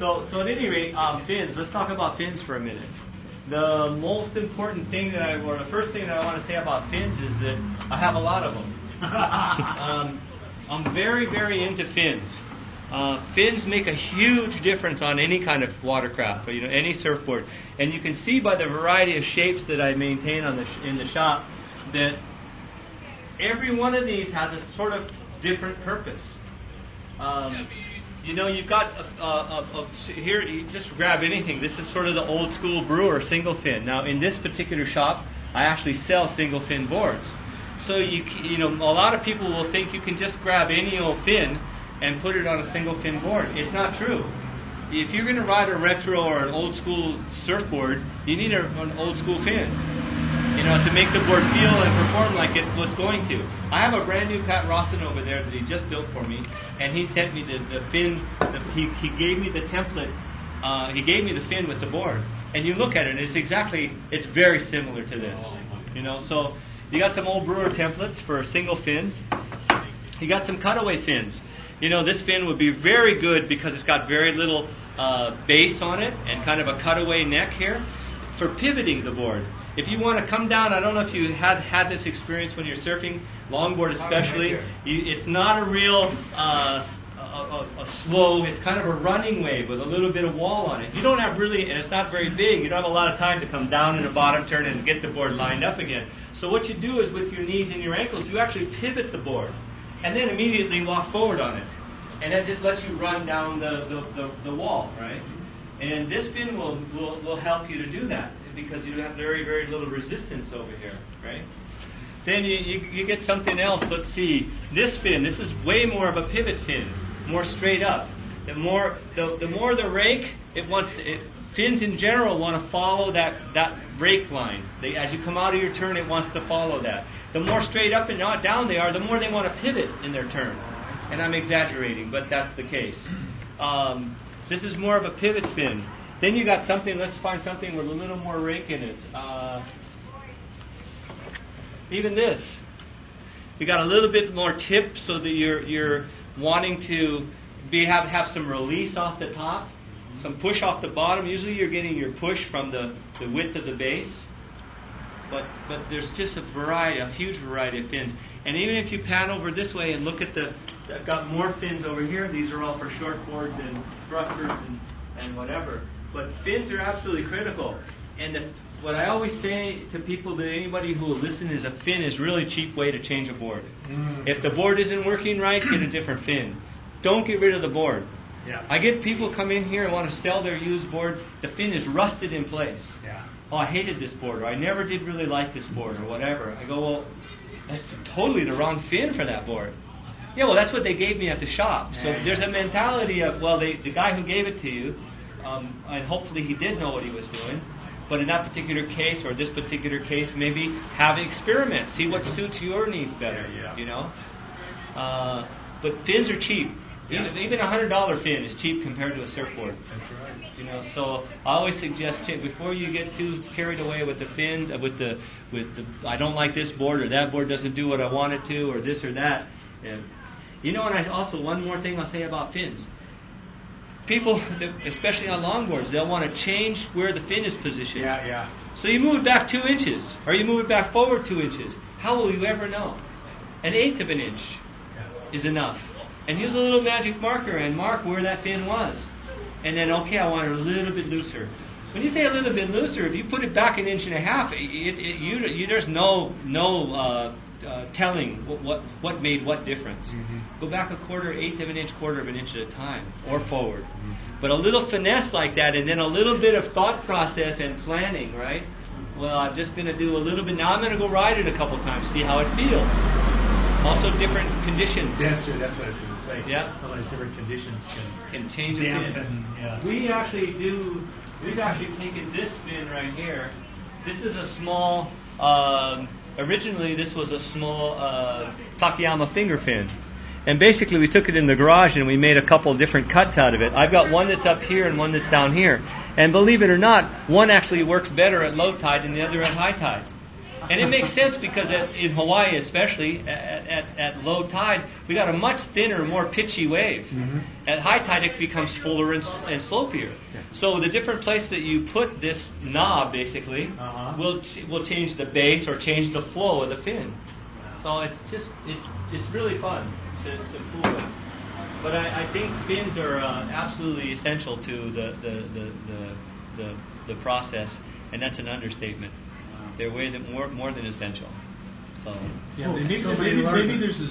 So, so at any rate, um, fins. Let's talk about fins for a minute. The most important thing that I, or the first thing that I want to say about fins is that I have a lot of them. um, I'm very, very into fins. Uh, fins make a huge difference on any kind of watercraft, you know, any surfboard. And you can see by the variety of shapes that I maintain on the sh- in the shop that every one of these has a sort of different purpose. Um, you know, you've got a, a, a, here. You just grab anything. This is sort of the old school brewer single fin. Now, in this particular shop, I actually sell single fin boards. So you you know, a lot of people will think you can just grab any old fin and put it on a single fin board. It's not true. If you're going to ride a retro or an old school surfboard, you need a, an old school fin know, to make the board feel and perform like it was going to. I have a brand new Pat Rawson over there that he just built for me, and he sent me the, the fin. The, he, he gave me the template. Uh, he gave me the fin with the board, and you look at it, and it's exactly, it's very similar to this. You know, so you got some old brewer templates for single fins. You got some cutaway fins. You know, this fin would be very good because it's got very little uh, base on it and kind of a cutaway neck here for pivoting the board. If you want to come down, I don't know if you had had this experience when you're surfing, longboard especially. You, it's not a real uh, a, a, a, slow. It's kind of a running wave with a little bit of wall on it. You don't have really, and it's not very big. You don't have a lot of time to come down in a bottom turn and get the board lined up again. So what you do is with your knees and your ankles, you actually pivot the board, and then immediately walk forward on it, and that just lets you run down the the, the, the wall, right? And this fin will, will will help you to do that because you have very, very little resistance over here, right? Then you, you, you, get something else. Let's see. This fin, this is way more of a pivot fin, more straight up. The more the, the more the rake, it wants it, fins in general want to follow that, that rake line. They, as you come out of your turn, it wants to follow that. The more straight up and not down they are, the more they want to pivot in their turn. And I'm exaggerating, but that's the case. Um, this is more of a pivot fin. Then you got something, let's find something with a little more rake in it. Uh, even this. You got a little bit more tip so that you're, you're wanting to be, have, have some release off the top, some push off the bottom. Usually you're getting your push from the, the width of the base. But, but there's just a variety, a huge variety of fins. And even if you pan over this way and look at the, I've got more fins over here. These are all for short boards and thrusters and, and whatever. But fins are absolutely critical. And the, what I always say to people, to anybody who will listen, is a fin is a really cheap way to change a board. Mm. If the board isn't working right, get a different fin. Don't get rid of the board. Yeah. I get people come in here and want to sell their used board. The fin is rusted in place. Yeah. Oh, I hated this board, or I never did really like this board, or whatever. I go, well, that's totally the wrong fin for that board. Yeah, well, that's what they gave me at the shop. So there's a mentality of, well, they, the guy who gave it to you, um, and hopefully he did know what he was doing. But in that particular case, or this particular case, maybe have an experiment, see what suits your needs better. Yeah, yeah. You know. Uh, but fins are cheap. Yeah. Even, even a hundred dollar fin is cheap compared to a surfboard. That's right. You know, so I always suggest before you get too carried away with the fin, uh, with the with the I don't like this board or that board doesn't do what I want it to or this or that. And, you know, and I also one more thing I'll say about fins people, especially on longboards, they'll want to change where the fin is positioned. Yeah, yeah. So you move it back two inches, or you move it back forward two inches. How will you ever know? An eighth of an inch is enough. And use a little magic marker and mark where that fin was. And then, okay, I want it a little bit looser. When you say a little bit looser, if you put it back an inch and a half, it, it, you, you, there's no no uh, uh, telling what, what, what made what difference. Mm-hmm. Go back a quarter, eighth of an inch, quarter of an inch at a time, or forward. Mm-hmm. But a little finesse like that, and then a little bit of thought process and planning, right? Well, I'm just going to do a little bit. Now I'm going to go ride it a couple times, see how it feels. Also, different conditions That's true. That's what I was going to say. Yeah. Sometimes different conditions can can change dampen. Yeah. We actually do. We've actually taken this fin right here. This is a small. Um, originally, this was a small uh, Takayama finger fin, and basically we took it in the garage and we made a couple different cuts out of it. I've got one that's up here and one that's down here. And believe it or not, one actually works better at low tide than the other at high tide. And it makes sense because at, in Hawaii, especially at, at, at low tide, we got a much thinner, more pitchy wave. Mhm. At high tide, it becomes fuller and, and slopier. Yeah. So the different place that you put this knob, basically, Uh-huh. will ch- will change the base or change the flow of the fin. So it's just it's it's really fun to, to fool with. But I, I think fins are uh, absolutely essential to the the, the, the, the the process, and that's an understatement. They're way that more more than essential. So. Yeah, maybe, Somebody maybe, learned maybe there's a